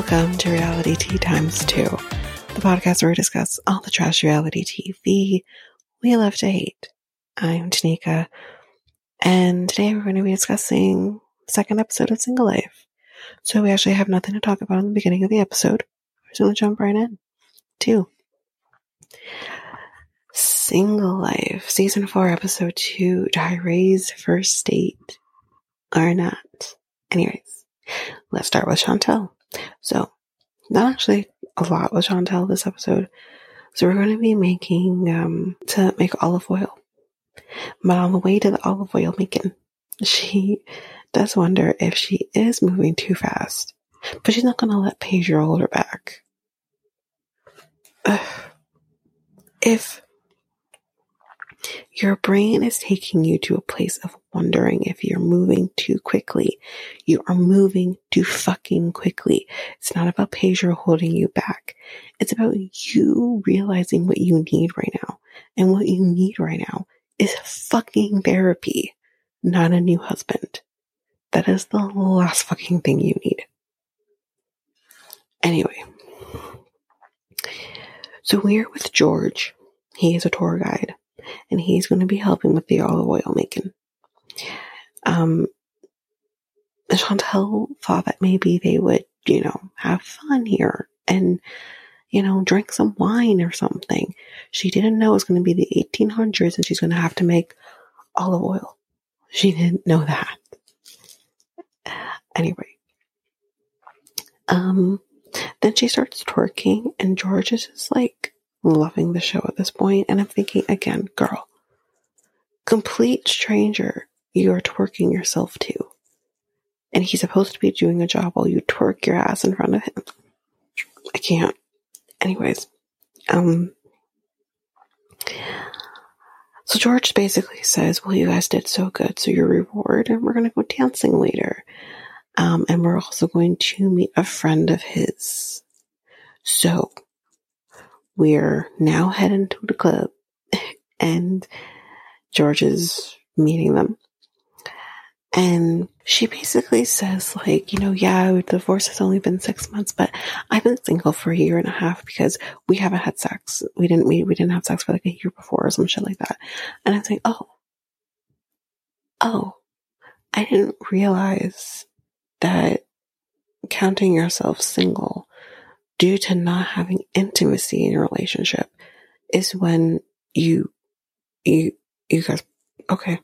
Welcome to Realitea Times 2, the podcast where we discuss all the trash reality TV we love to hate. I'm Tanika, and today we're going to be discussing second episode of Single Life. So we actually have nothing to talk about in the beginning of the episode. We're just going to jump right in. Two. Single Life, Season 4, Episode 2, Tyray's First Date or Not. Anyways, let's start with Chantel. So, not actually a lot with Chantel this episode. So we're going to be making, um, to make olive oil. But on the way to the olive oil making, she does wonder if she is moving too fast. But she's not going to let Pedro hold her back. Ugh. If your brain is taking you to a place of wondering if you're moving too quickly. You are moving too fucking quickly. It's not about Pedro holding you back. It's about you realizing what you need right now. And what you need right now is fucking therapy, not a new husband. That is the last fucking thing you need. Anyway. So we're with George. He is a tour guide and he's going to be helping with the olive oil making. Um, Chantel thought that maybe they would, you know, have fun here and, you know, drink some wine or something. She didn't know it was going to be the 1800s and she's going to have to make olive oil. She didn't know that. Anyway. Um, then she starts twerking and George is just like, loving the show at this point, and I'm thinking again, girl, complete stranger you are twerking yourself to. And he's supposed to be doing a job while you twerk your ass in front of him. I can't. Anyways, um, so George basically says, well, you guys did so good, so your reward, and we're going to go dancing later. Um, and we're also going to meet a friend of his. So we're now heading to the club and George is meeting them. And she basically says, like, you know, yeah, the divorce has only been six months, but I've been single for a year and a half because we haven't had sex. We didn't, we, we didn't have sex for like a year before or some shit like that. And I'm saying, oh, oh, I didn't realize that counting yourself single due to not having intimacy in your relationship is when you, you, you guys, okay.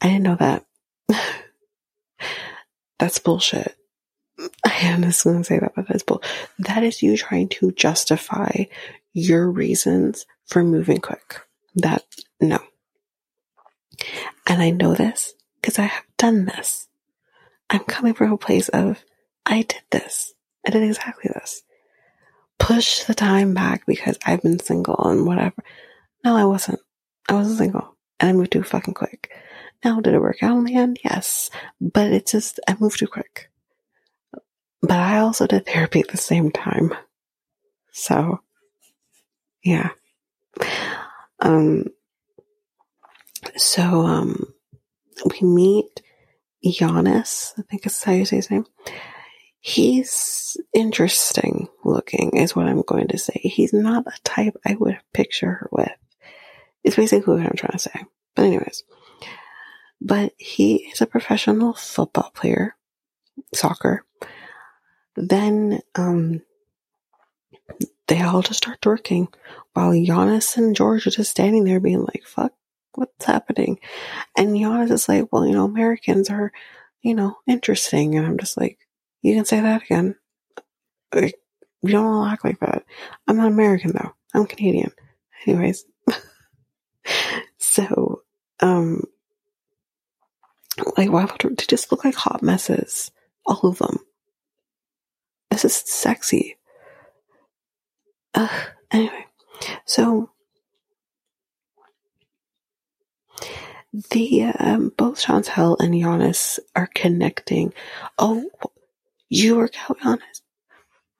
I didn't know that. that's bullshit. I am just going to say that, but that's bull. That is you trying to justify your reasons for moving quick. That, no. And I know this because I have done this. I'm coming from a place of, I did this. I did exactly this. Push the time back because I've been single and whatever. No, I wasn't. I wasn't single. And I moved too fucking quick. Now, did it work out in the end? Yes. But it's just, I moved too quick. But I also did therapy at the same time. So, yeah. Um, so, um, we meet Giannis, I think is how you say his name. He's interesting looking, is what I'm going to say. He's not a type I would picture her with. It's basically what I'm trying to say. But anyways, but he is a professional football player, soccer. Then, um, they all just start working while Giannis and George are just standing there being like, fuck, what's happening? And Giannis is like, well, you know, Americans are, you know, interesting. And I'm just like, you can say that again. Like, you don't all act like that. I'm not American though. I'm Canadian. Anyways. so, um, like, why would they just look like hot messes? All of them. This is sexy. Ugh. Anyway, so the um, both Chantel and Giannis are connecting. Oh, you work out, Giannis.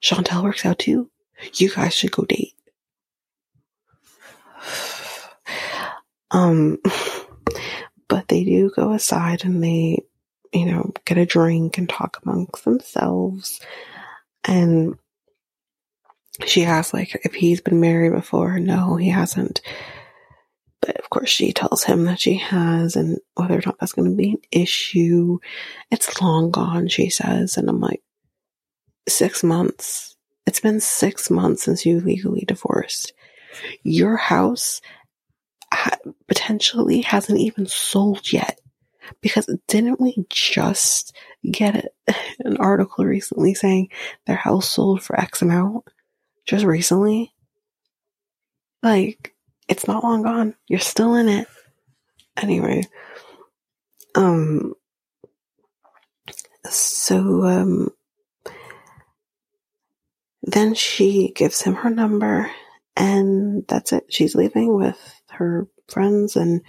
Chantel works out too. You guys should go date. Um, but they do go aside and they, you know, get a drink and talk amongst themselves. And she asks, like, if he's been married before. No, he hasn't. But of course, she tells him that she has, and whether or not that's going to be an issue. It's long gone, she says. And I'm like, six months. It's been six months since you legally divorced. Your house ha- potentially hasn't even sold yet. Because didn't we just get an article recently saying their house sold for X amount? Just recently? Like, it's not long gone. You're still in it. Anyway, um, so, um, then she gives him her number and that's it. She's leaving with her friends and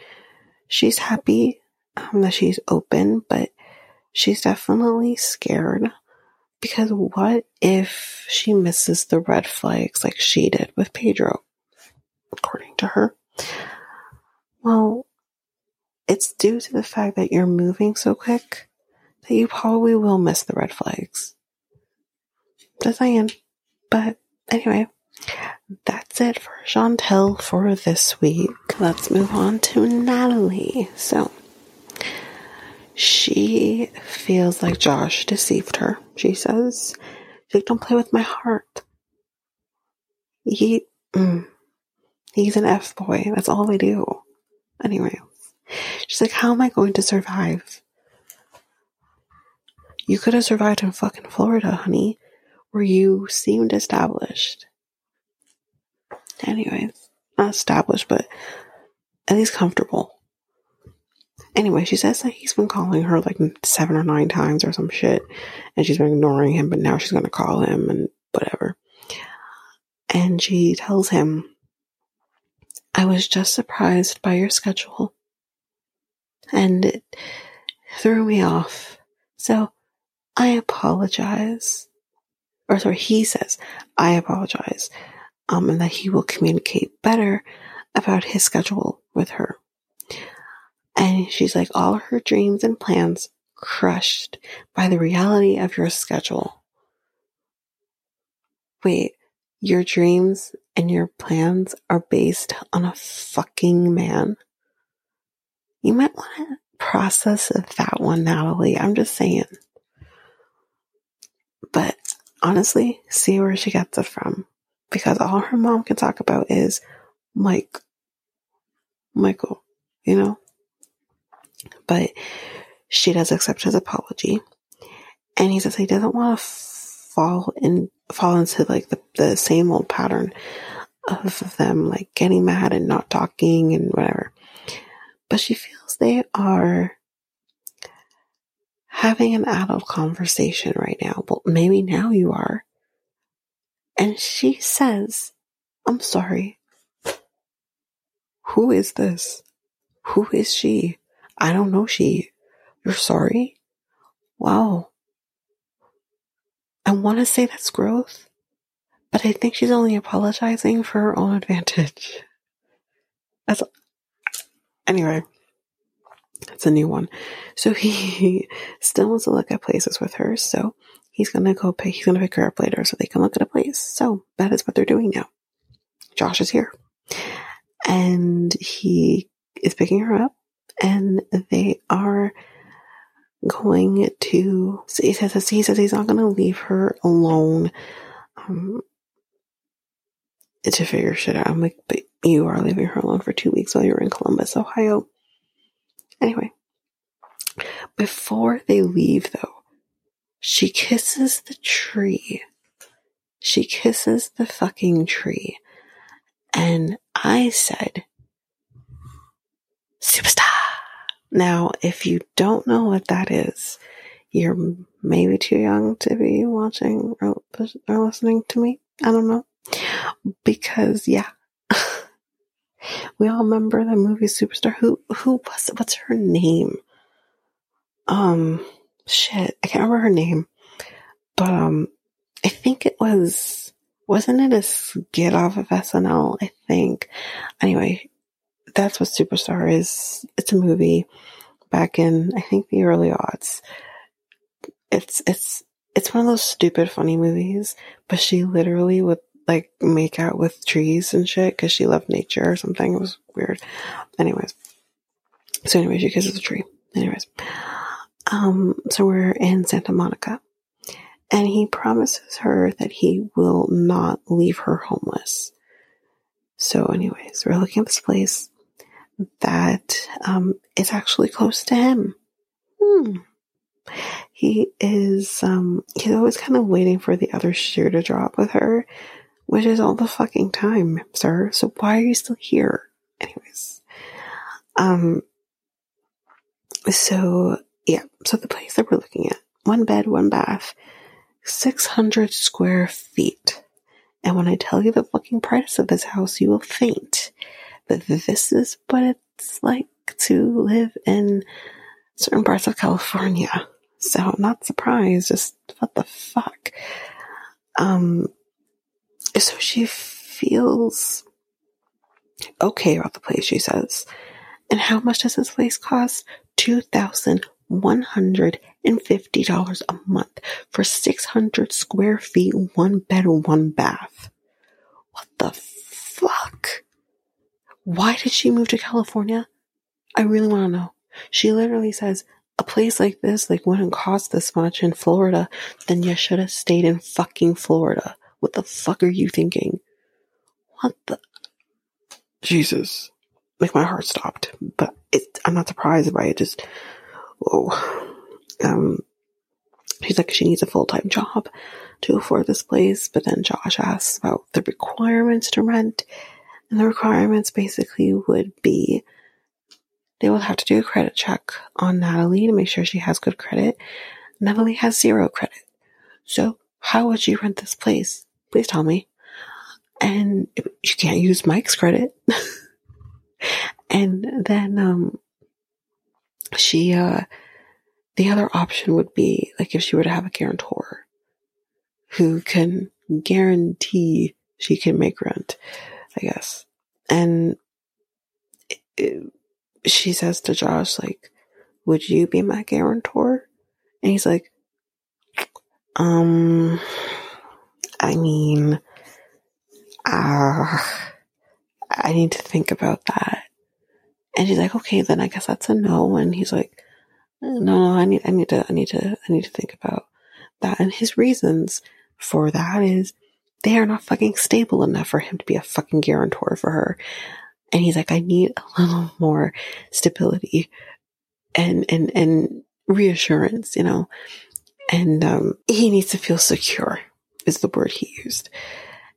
she's happy um, that she's open, but she's definitely scared because what if she misses the red flags like she did with Pedro, according to her? Well, it's due to the fact that you're moving so quick that you probably will miss the red flags. Just saying. But anyway, that's it for Chantel for this week. Let's move on to Natalie. So, she feels like Josh deceived her. She says, don't play with my heart. He, mm, he's an F boy. That's all they do. Anyway, she's like, how am I going to survive? You could have survived in fucking Florida, honey, where you seemed established. Anyways, not established, but at least comfortable. Anyway, she says that he's been calling her like seven or nine times or some shit, and she's been ignoring him, but now she's gonna call him and whatever. And she tells him, I was just surprised by your schedule, and it threw me off. So I apologize. Or sorry, he says, I apologize. Um, and that he will communicate better about his schedule with her. And she's like, all her dreams and plans crushed by the reality of your schedule. Wait, your dreams and your plans are based on a fucking man? You might want to process that one, Natalie. I'm just saying. But honestly, see where she gets it from. Because all her mom can talk about is Mike. Michael, you know? But she does accept his apology. And he says he doesn't want to fall in fall into like the, the same old pattern of them like getting mad and not talking and whatever. But she feels they are having an adult conversation right now. Well, maybe now you are. And she says, I'm sorry. Who is this? Who is she? I don't know she. You're sorry? Wow. I want to say that's growth, but I think she's only apologizing for her own advantage. That's anyway. It's a new one. So he still wants to look at places with her. So he's gonna go pick. He's gonna pick her up later so they can look at a place. So that is what they're doing now. Josh is here, and he is picking her up and they are going to he says he says he's not going to leave her alone um, to figure shit out. I'm like, but you are leaving her alone for two weeks while you're in Columbus, Ohio. Anyway, before they leave though, she kisses the tree. She kisses the fucking tree. And I said, superstar. Now, if you don't know what that is, you're maybe too young to be watching or, listening to me. I don't know. Because yeah. we all remember the movie Superstar. Who who was what's her name? Um shit, I can't remember her name. But um I think it was wasn't it a skit off of SNL, I think. Anyway, that's what Superstar is. It's a movie back in I think the early aughts. It's it's it's one of those stupid funny movies, but she literally would like make out with trees and shit because she loved nature or something. It was weird. Anyways. So anyway, she kisses a tree. Anyways. Um, so we're in Santa Monica. And he promises her that he will not leave her homeless. So anyways, we're looking at this place that um, is actually close to him. Hmm. He is, um, he's always kind of waiting for the other shoe to drop with her, which is all the fucking time, sir. So why are you still here? Anyways. Um, so yeah, so the place that we're looking at, one bed, one bath, 600 square feet. And when I tell you the fucking price of this house, you will faint. This is what it's like to live in certain parts of California. So I'm not surprised. Just what the fuck? Um, so she feels okay about the place, she says. And how much does this place cost? $2,150 a month for 600 square feet, one bed, one bath. What the fuck? Why did she move to California? I really want to know. She literally says, a place like this, like, wouldn't cost this much in Florida, then you should have stayed in fucking Florida. What the fuck are you thinking? What the? Jesus. Like, my heart stopped. But it, I'm not surprised by it. Just, oh. Um, she's like, she needs a full time job to afford this place. But then Josh asks about the requirements to rent. And the requirements basically would be they will have to do a credit check on Natalie to make sure she has good credit. Natalie has zero credit. So how would she rent this place? Please tell me. And she can't use Mike's credit. and then, um, she, uh, the other option would be like if she were to have a guarantor who can guarantee she can make rent, I guess. And it, she says to Josh, like, would you be my guarantor? And he's like, um, I mean, uh, I need to think about that. And she's like, okay, then I guess that's a no. And he's like, no, no, I need, I need to, I need to, I need to think about that. And his reasons for that is they are not fucking stable enough for him to be a fucking guarantor for her. And he's like, I need a little more stability and, and, and reassurance, you know, and, um, he needs to feel secure is the word he used.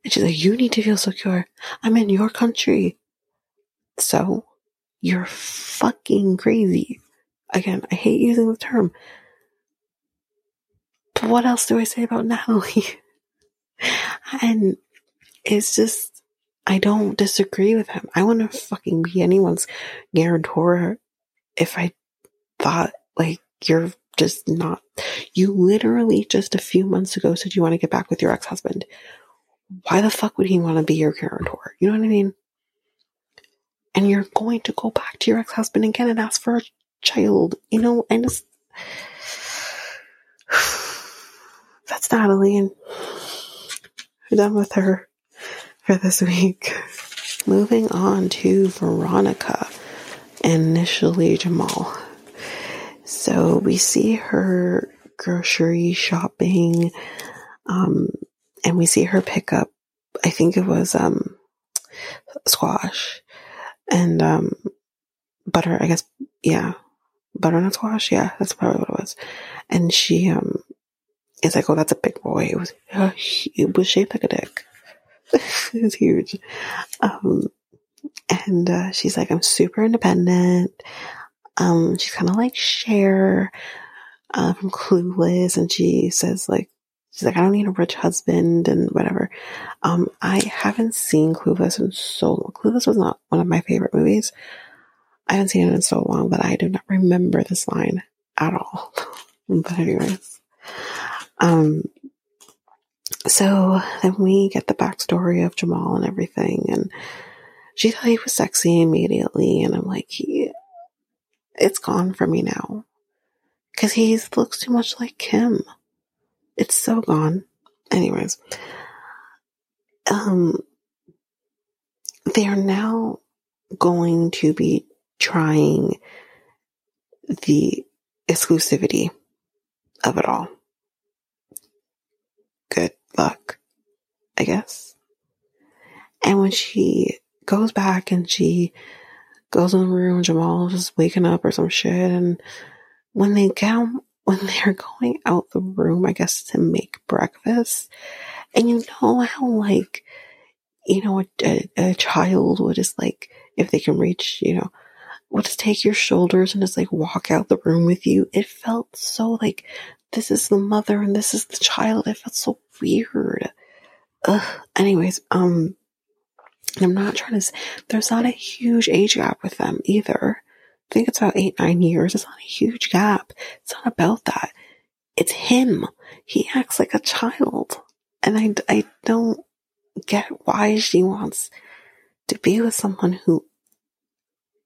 And she's like, you need to feel secure. I'm in your country. So you're fucking crazy. Again, I hate using the term. But what else do I say about Natalie? And it's just, I don't disagree with him. I wouldn't fucking be anyone's guarantor if I thought like you're just not. You literally just a few months ago said you want to get back with your ex husband. Why the fuck would he want to be your guarantor? You know what I mean? And you're going to go back to your ex husband again and ask for a child. You know, and just. That's Natalie, and we're done with her for this week. Moving on to Veronica, initially Jamal. So we see her grocery shopping, um, and we see her pick up, I think it was, um, squash and, um, butter, I guess, yeah, butternut squash. Yeah, that's probably what it was. And she, um, is like, oh, that's a big boy. It was, uh, it was shaped like a dick. it's huge. Um, and uh, she's like, I'm super independent. Um, she's kind of like Cher uh, from Clueless, and she says like, she's like, I don't need a rich husband and whatever. Um, I haven't seen Clueless in so long. Clueless was not one of my favorite movies. I haven't seen it in so long that I do not remember this line at all. but anyways, um, so then we get the backstory of Jamal and everything, and she thought he was sexy immediately, and I'm like, he, it's gone for me now. Cause he looks too much like Kim. It's so gone. Anyways, um, they are now going to be trying the exclusivity of it all. Luck, I guess. And when she goes back and she goes in the room, Jamal is waking up or some shit, and when they go, when they're going out the room, I guess to make breakfast, and you know how like, you know, a, a, a child would just like, if they can reach, you know, will just take your shoulders and just like walk out the room with you. It felt so like this is the mother and this is the child. It felt so weird. Ugh. Anyways, um, I'm not trying to, there's not a huge age gap with them either. I think it's about eight, nine years. It's not a huge gap. It's not about that. It's him. He acts like a child. And I, I don't get why she wants to be with someone who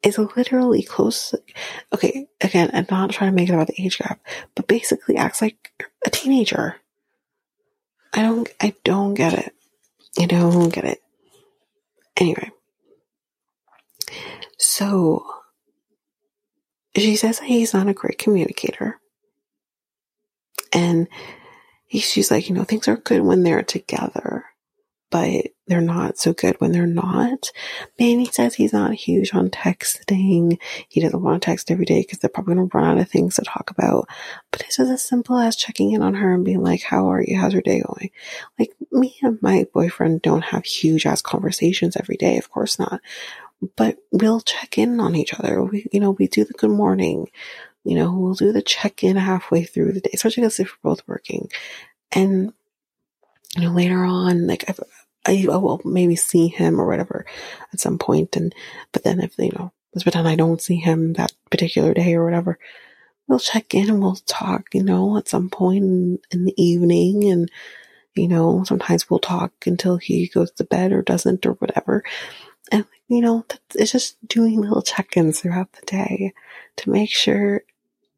is literally close. Okay, again, I'm not trying to make it about the age gap, but basically acts like a teenager. I don't, I don't get it. I don't get it. Anyway, so she says that he's not a great communicator. And he, she's like, you know, things are good when they're together but they're not so good when they're not. Manny says he's not huge on texting. He doesn't want to text every day because they're probably going to run out of things to talk about. But it's just as simple as checking in on her and being like, how are you? How's your day going? Like me and my boyfriend don't have huge ass conversations every day. Of course not. But we'll check in on each other. We, you know, we do the good morning. You know, we'll do the check in halfway through the day, especially if we're both working. And you know, later on, like I, I, I will maybe see him or whatever at some point, and but then if you know, let's pretend I don't see him that particular day or whatever, we'll check in and we'll talk, you know, at some point in, in the evening, and you know, sometimes we'll talk until he goes to bed or doesn't or whatever, and you know, it's just doing little check-ins throughout the day to make sure,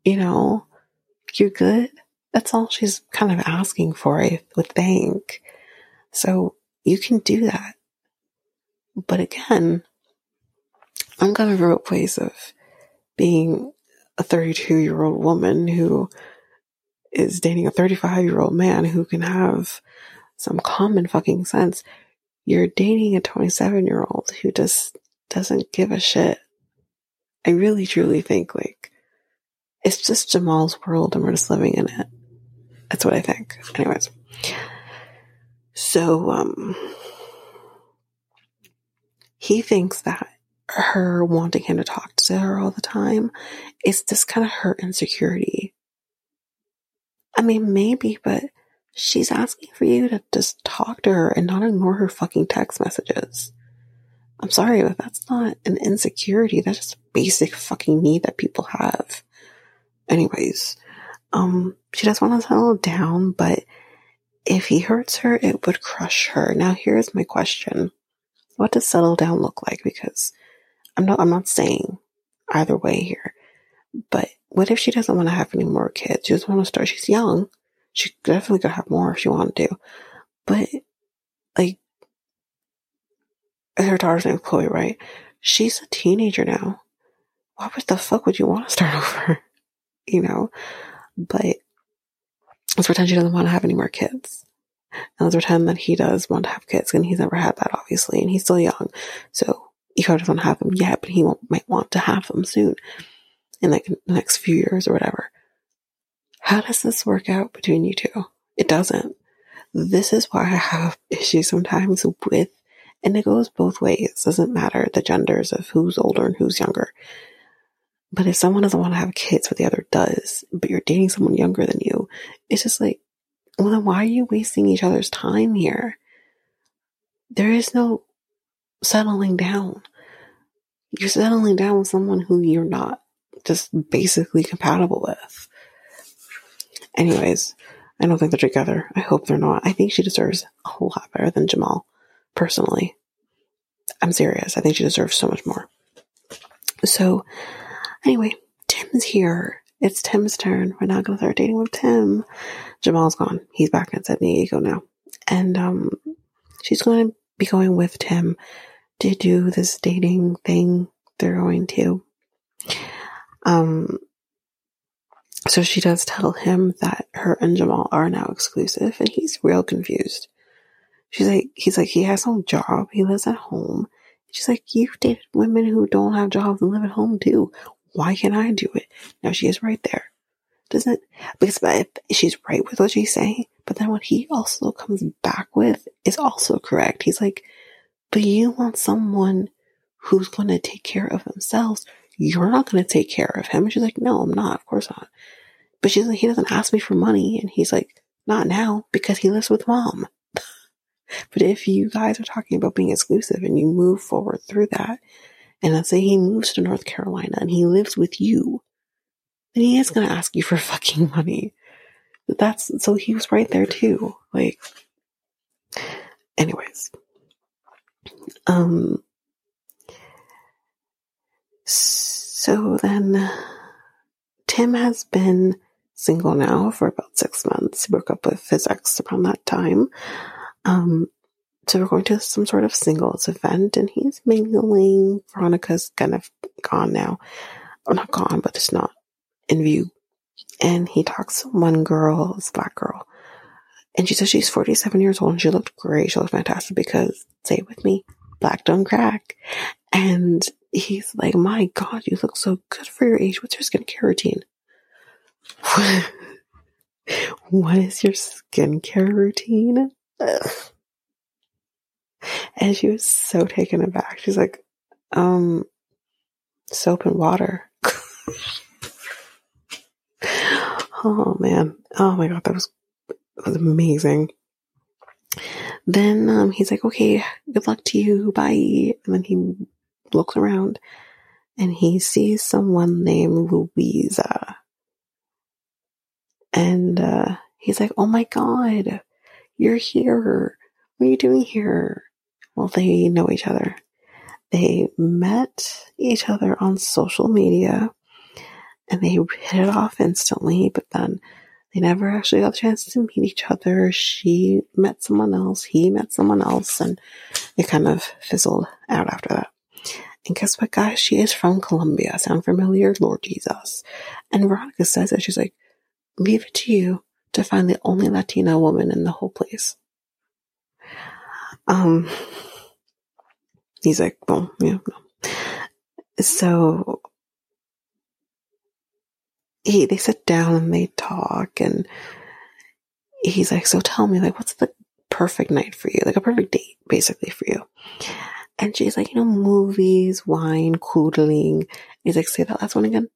you know, you're good that's all she's kind of asking for, I would think. So you can do that. But again, I'm kind of a place of being a 32 year old woman who is dating a 35 year old man who can have some common fucking sense. You're dating a 27 year old who just doesn't give a shit. I really truly think like it's just Jamal's world and we're just living in it. That's what I think. Anyways. So, um, he thinks that her wanting him to talk to her all the time is just kind of her insecurity. I mean, maybe, but she's asking for you to just talk to her and not ignore her fucking text messages. I'm sorry, but that's not an insecurity. That's just a basic fucking need that people have. Anyways, um, she does want to settle down, but if he hurts her, it would crush her. Now, here's my question. What does settle down look like? Because I'm not, I'm not saying either way here, but what if she doesn't want to have any more kids? She just want to start. She's young. She definitely could have more if she wanted to, but like, her daughter's name is Chloe, right? She's a teenager now. Why would the fuck would you want to start over? You know? But let's pretend she doesn't want to have any more kids. And let's pretend that he does want to have kids, and he's never had that, obviously, and he's still young. So he probably doesn't have them yet, but he might want to have them soon, in like the next few years or whatever. How does this work out between you two? It doesn't. This is why I have issues sometimes with, and it goes both ways. It doesn't matter the genders of who's older and who's younger. But if someone doesn't want to have kids, but the other does, but you're dating someone younger than you, it's just like, well, then why are you wasting each other's time here? There is no settling down. You're settling down with someone who you're not just basically compatible with. Anyways, I don't think they're together. I hope they're not. I think she deserves a whole lot better than Jamal, personally. I'm serious. I think she deserves so much more. So, Anyway, Tim's here it's Tim's turn. We're not going to start dating with Tim. Jamal's gone. He's back in San Diego now. And, um, she's going to be going with Tim to do this dating thing they're going to. Um, so she does tell him that her and Jamal are now exclusive and he's real confused. She's like, he's like, he has no job. He lives at home. She's like, you've dated women who don't have jobs and live at home too. Why can't I do it? Now she is right there. Doesn't, because if she's right with what she's saying, but then what he also comes back with is also correct. He's like, but you want someone who's going to take care of themselves. You're not going to take care of him. And she's like, no, I'm not. Of course not. But she's like, he doesn't ask me for money. And he's like, not now because he lives with mom. but if you guys are talking about being exclusive and you move forward through that, and let's say he moves to North Carolina and he lives with you, then he is going to ask you for fucking money. That's so he was right there too. Like, anyways, um, so then Tim has been single now for about six months. He broke up with his ex around that time. Um, so we're going to some sort of singles event and he's mingling. Veronica's kind of gone now. Or not gone, but it's not in view. And he talks to one girl, this black girl. And she says she's 47 years old and she looked great. She looked fantastic because, say it with me, black don't crack. And he's like, my God, you look so good for your age. What's your skincare routine? what is your skincare routine? And she was so taken aback. She's like, um, soap and water. oh man. Oh my god, that was that was amazing. Then um, he's like, okay, good luck to you, bye. And then he looks around and he sees someone named Louisa. And uh, he's like, oh my god, you're here. What are you doing here? Well, they know each other. They met each other on social media and they hit it off instantly, but then they never actually got the chance to meet each other. She met someone else, he met someone else, and it kind of fizzled out after that. And guess what, guys? She is from Colombia. Sound familiar? Lord Jesus. And Veronica says that she's like, leave it to you to find the only Latina woman in the whole place. Um, he's like, well, yeah, no. So he, they sit down and they talk and he's like, so tell me, like, what's the perfect night for you? Like a perfect date, basically, for you. And she's like, you know, movies, wine, cuddling. He's like, say that last one again.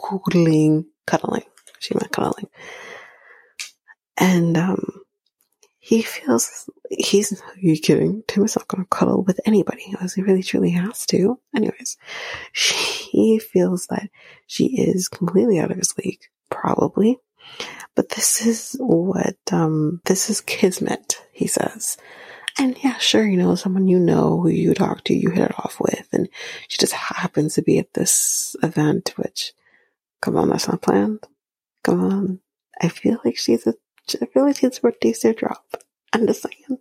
Cuddling, cuddling. She meant cuddling. And, um, he feels he's are you kidding? Tim is not going to cuddle with anybody unless he really truly has to. Anyways, she feels that she is completely out of his league, probably. But this is what um this is kismet, he says. And yeah, sure, you know, someone you know who you talk to, you hit it off with, and she just happens to be at this event, which come on, that's not planned. Come on. I feel like she's a I feel like his birthday's their drop. I'm just saying.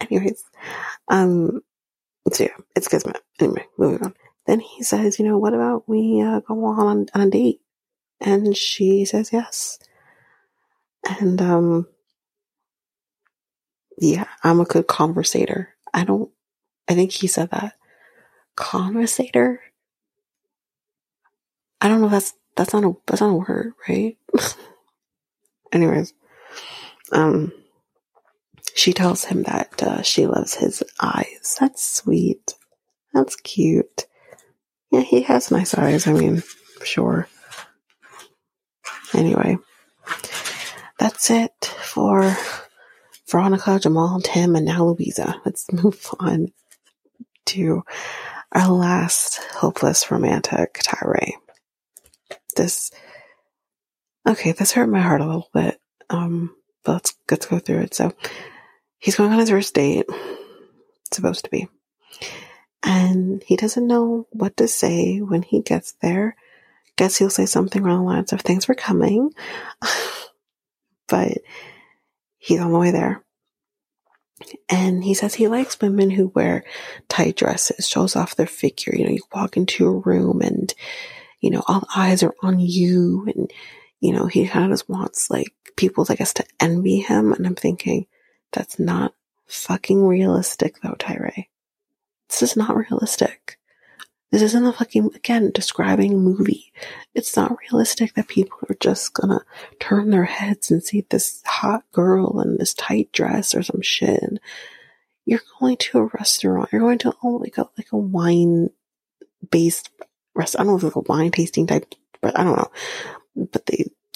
Anyways, um, so yeah, it's Kismet. Anyway, moving on. Then he says, you know, what about we uh, go on, on a date? And she says yes. And, um, yeah, I'm a good conversator. I don't, I think he said that. Conversator? I don't know that's, that's not a, that's not a word, right? Anyways, um, she tells him that uh, she loves his eyes. That's sweet. That's cute. Yeah, he has nice eyes. I mean, sure. Anyway, that's it for Veronica, Jamal, Tim, and now Louisa. Let's move on to our last hopeless romantic Tyray. This, okay, this hurt my heart a little bit. Um, let's let's go through it. So he's going on his first date. Supposed to be. And he doesn't know what to say when he gets there guess he'll say something along the lines of thanks for coming. but he's on the way there. And he says he likes women who wear tight dresses, shows off their figure. You know, you walk into a room and, you know, all eyes are on you. And, you know, he kind of wants like people, I guess, to envy him. And I'm thinking, that's not fucking realistic though, Tyray. This is not realistic. This isn't a fucking, again, describing movie. It's not realistic that people are just gonna turn their heads and see this hot girl in this tight dress or some shit. And you're going to a restaurant. You're going to oh, like a, like a wine based restaurant. I don't know if it's a wine tasting type, but I don't know.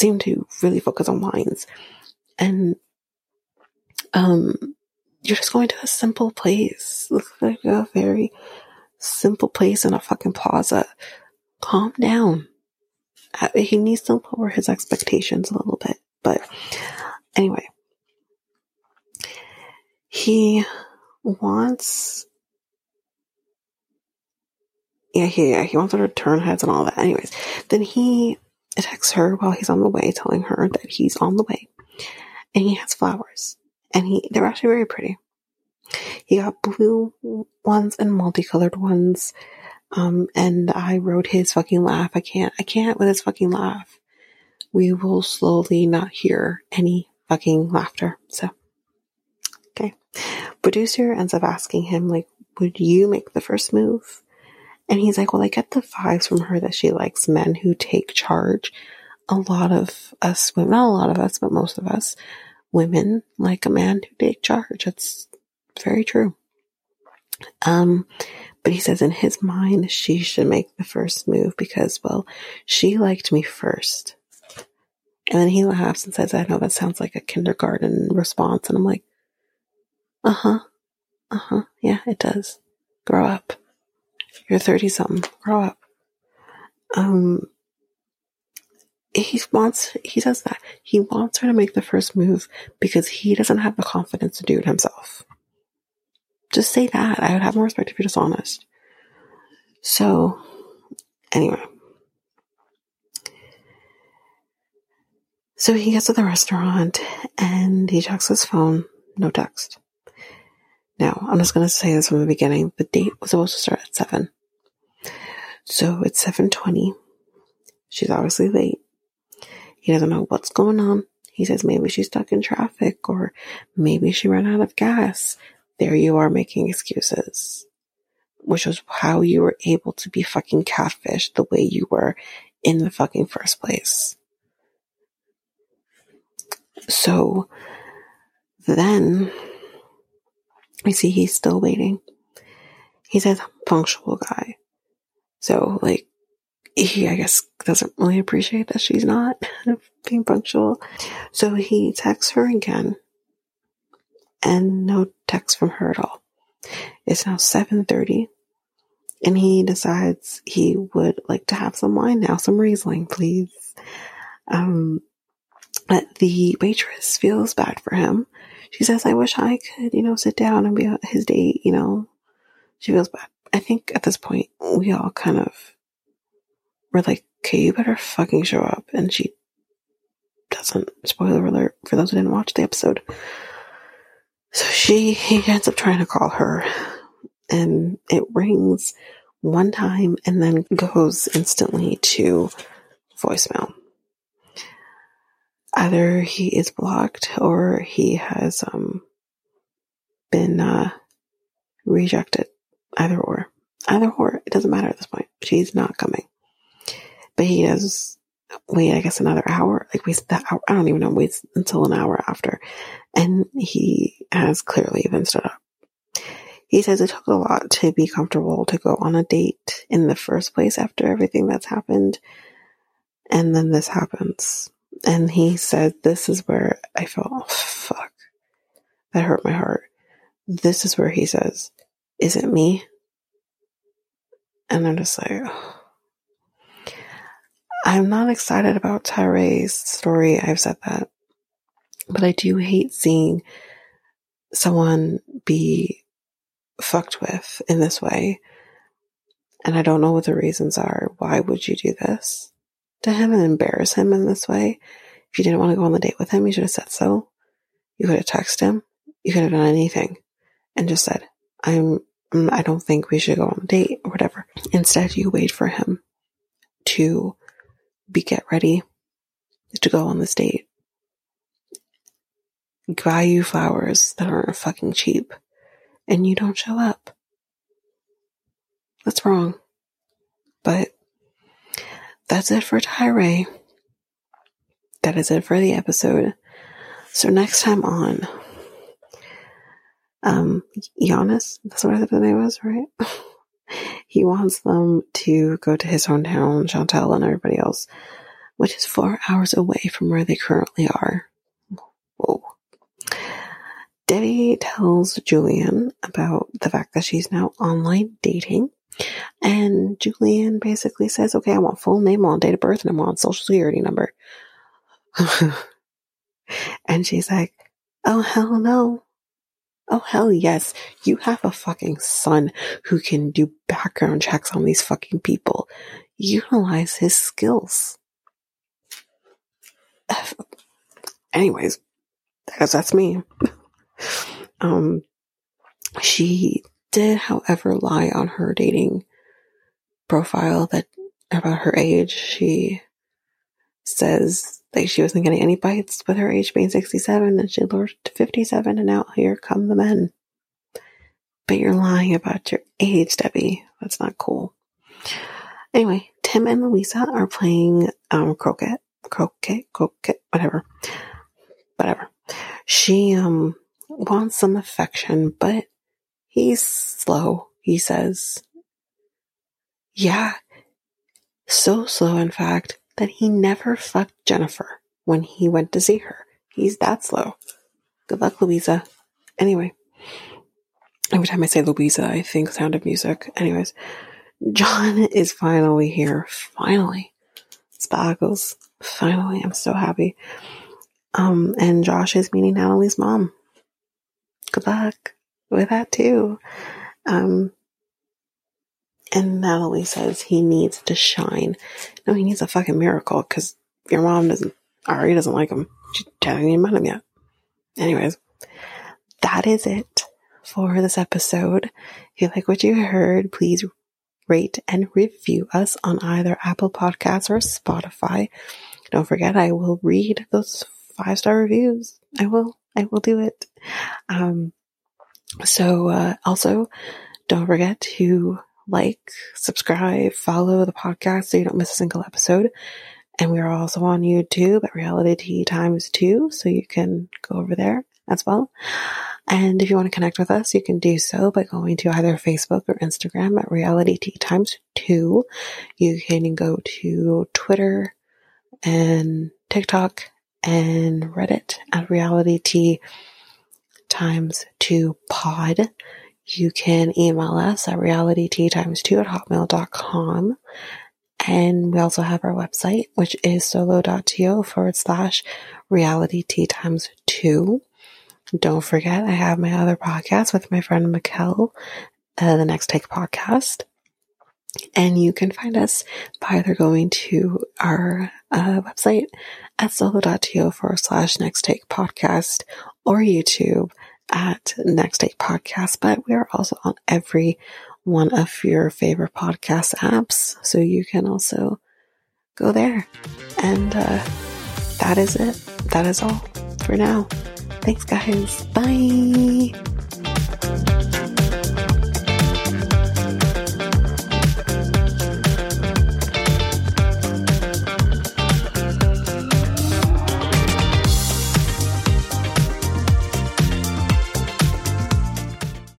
Seem to really focus on wines. And, um, you're just going to a simple place. Like a very simple place in a fucking plaza. Calm down. Uh, he needs to lower his expectations a little bit. But anyway, he wants. Yeah, he, yeah, he wants her to turn heads and all that. Anyways, then he texts her while he's on the way, telling her that he's on the way. And he has flowers. And he, they're actually very pretty. He got blue ones and multicolored ones. Um, and I wrote his fucking laugh. I can't, I can't with his fucking laugh. We will slowly not hear any fucking laughter. So, okay. Producer ends up asking him, like, would you make the first move? And he's like, well, I get the vibes from her that she likes men who take charge. A lot of us women, not a lot of us, but most of us women like a man who take charge. It's very true. Um, but he says in his mind, she should make the first move because, well, she liked me first. And then he laughs and says, I know that sounds like a kindergarten response. And I'm like, uh huh, uh huh, yeah, it does. Grow up. You're 30 something. Grow up. Um, he wants, he says that. He wants her to make the first move because he doesn't have the confidence to do it himself. Just say that. I would have more respect if you're just honest. So, anyway. So he gets to the restaurant and he checks his phone. No text. Now, I'm just going to say this from the beginning. The date was supposed to start at 7. So it's 7.20. She's obviously late. He doesn't know what's going on. He says maybe she's stuck in traffic or maybe she ran out of gas there you are making excuses, which was how you were able to be fucking catfished the way you were in the fucking first place. So then we see he's still waiting. He's a punctual guy. So, like, he, I guess, doesn't really appreciate that she's not being punctual. So he texts her again and no text from her at all. It's now 7:30 and he decides he would like to have some wine now, some Riesling, please. Um, but the waitress feels bad for him. She says, I wish I could, you know, sit down and be his date, you know. She feels bad. I think at this point, we all kind of were like, okay, you better fucking show up. And she doesn't. Spoiler alert for those who didn't watch the episode. So she, he ends up trying to call her and it rings one time and then goes instantly to voicemail. Either he is blocked or he has, um, been, uh, rejected. Either or. Either or. It doesn't matter at this point. She's not coming. But he does wait, I guess another hour, like waste that hour. I don't even know, wait until an hour after. And he has clearly been stood up. He says it took a lot to be comfortable to go on a date in the first place after everything that's happened. And then this happens. And he said, this is where I felt, oh, fuck, that hurt my heart. This is where he says, is it me? And I'm just like, oh I'm not excited about Tyray's story. I've said that. But I do hate seeing someone be fucked with in this way. And I don't know what the reasons are. Why would you do this? To him and embarrass him in this way. If you didn't want to go on the date with him, you should have said so. You could have texted him. You could have done anything and just said, I'm, mm, I don't think we should go on a date or whatever. Instead, you wait for him to be get ready to go on this date. Buy you flowers that aren't fucking cheap and you don't show up. That's wrong. But that's it for Tyray. That is it for the episode. So next time on, um, Giannis, that's what I thought the name was, right? he wants them to go to his hometown, Chantel and everybody else, which is four hours away from where they currently are. Whoa. Debbie tells Julian about the fact that she's now online dating. And Julian basically says, okay, I want full name, I want date of birth, and I want social security number. and she's like, oh, hell no. Oh, hell yes. You have a fucking son who can do background checks on these fucking people. Utilize his skills. Anyways, because that's me. um, she did, however, lie on her dating profile that about her age. She says that she wasn't getting any bites with her age being 67 and she lowered to 57 and now here come the men. But you're lying about your age, Debbie. That's not cool. Anyway, Tim and Louisa are playing um, croquet, croquet, croquet, whatever, whatever. She um wants some affection, but he's slow. He says, "Yeah, so slow, in fact, that he never fucked Jennifer when he went to see her. He's that slow. Good luck, Louisa. Anyway, every time I say Louisa, I think Sound of Music. Anyways, John is finally here. Finally. Sparkles. Finally. I'm so happy. Um, and Josh is meeting Natalie's mom. Good luck with that too. Um, and Natalie says he needs to shine. No, he needs a fucking miracle because your mom doesn't, already doesn't like him. She hasn't even met him yet. Anyways, that is it for this episode. If you like what you heard, please rate and review us on either Apple Podcasts or Spotify. Don't forget, I will read those five star reviews. I will, I will do it. Um, so, uh, also don't forget to like, subscribe, follow the podcast so you don't miss a single episode. And we are also on YouTube at Realitea Times 2, so you can go over there as well. And if you want to connect with us, you can do so by going to either Facebook or Instagram at Realitea Times 2. You can go to Twitter and TikTok and Reddit at Realitea Times 2 Pod. You can email us at realitea times two at hotmail.com. And we also have our website, which is solo.to forward slash realitea times two. Don't forget, I have my other podcast with my friend Mikel, uh, the Next Take podcast. And you can find us by either going to our uh, website at solo.to forward slash next take podcast or YouTube at Next Take Podcast, but we are also on every one of your favorite podcast apps. So you can also go there. And uh, that is it. That is all for now. Thanks, guys. Bye.